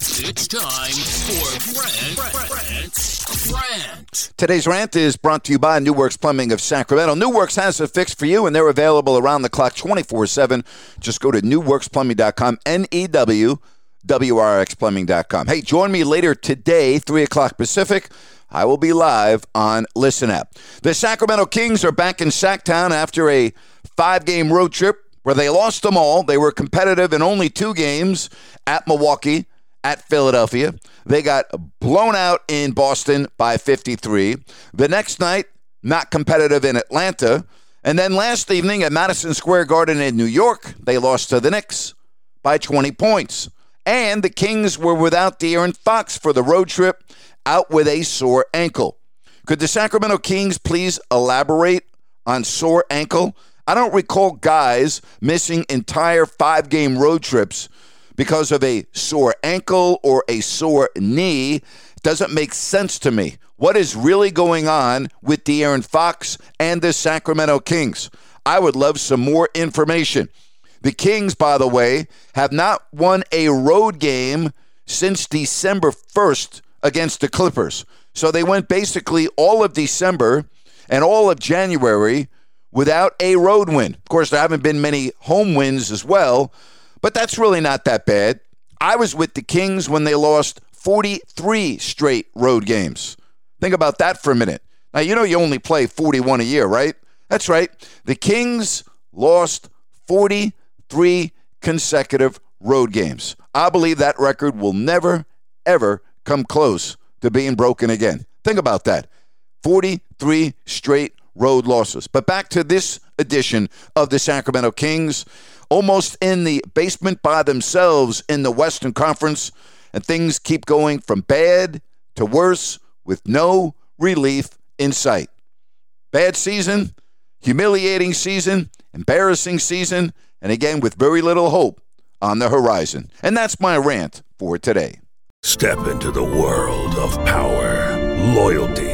It's time for Brent. Today's rant is brought to you by New Works Plumbing of Sacramento. New Works has a fix for you, and they're available around the clock 24 7. Just go to newworksplumbing.com, N E W W R X plumbing.com. Hey, join me later today, 3 o'clock Pacific. I will be live on Listen App. The Sacramento Kings are back in Sactown after a five game road trip where they lost them all. They were competitive in only two games at Milwaukee at Philadelphia. They got blown out in Boston by 53. The next night, not competitive in Atlanta. And then last evening at Madison Square Garden in New York, they lost to the Knicks by 20 points. And the Kings were without De'Aaron Fox for the road trip, out with a sore ankle. Could the Sacramento Kings please elaborate on sore ankle? I don't recall guys missing entire five game road trips because of a sore ankle or a sore knee doesn't make sense to me. What is really going on with De'Aaron Fox and the Sacramento Kings? I would love some more information. The Kings, by the way, have not won a road game since December 1st against the Clippers. So they went basically all of December and all of January without a road win. Of course, there haven't been many home wins as well, but that's really not that bad. I was with the Kings when they lost 43 straight road games. Think about that for a minute. Now, you know you only play 41 a year, right? That's right. The Kings lost 43 consecutive road games. I believe that record will never, ever come close to being broken again. Think about that 43 straight road losses. But back to this edition of the Sacramento Kings almost in the basement by themselves in the Western Conference, and things keep going from bad to worse with no relief in sight. Bad season, humiliating season, embarrassing season, and again with very little hope on the horizon. And that's my rant for today. Step into the world of power, loyalty,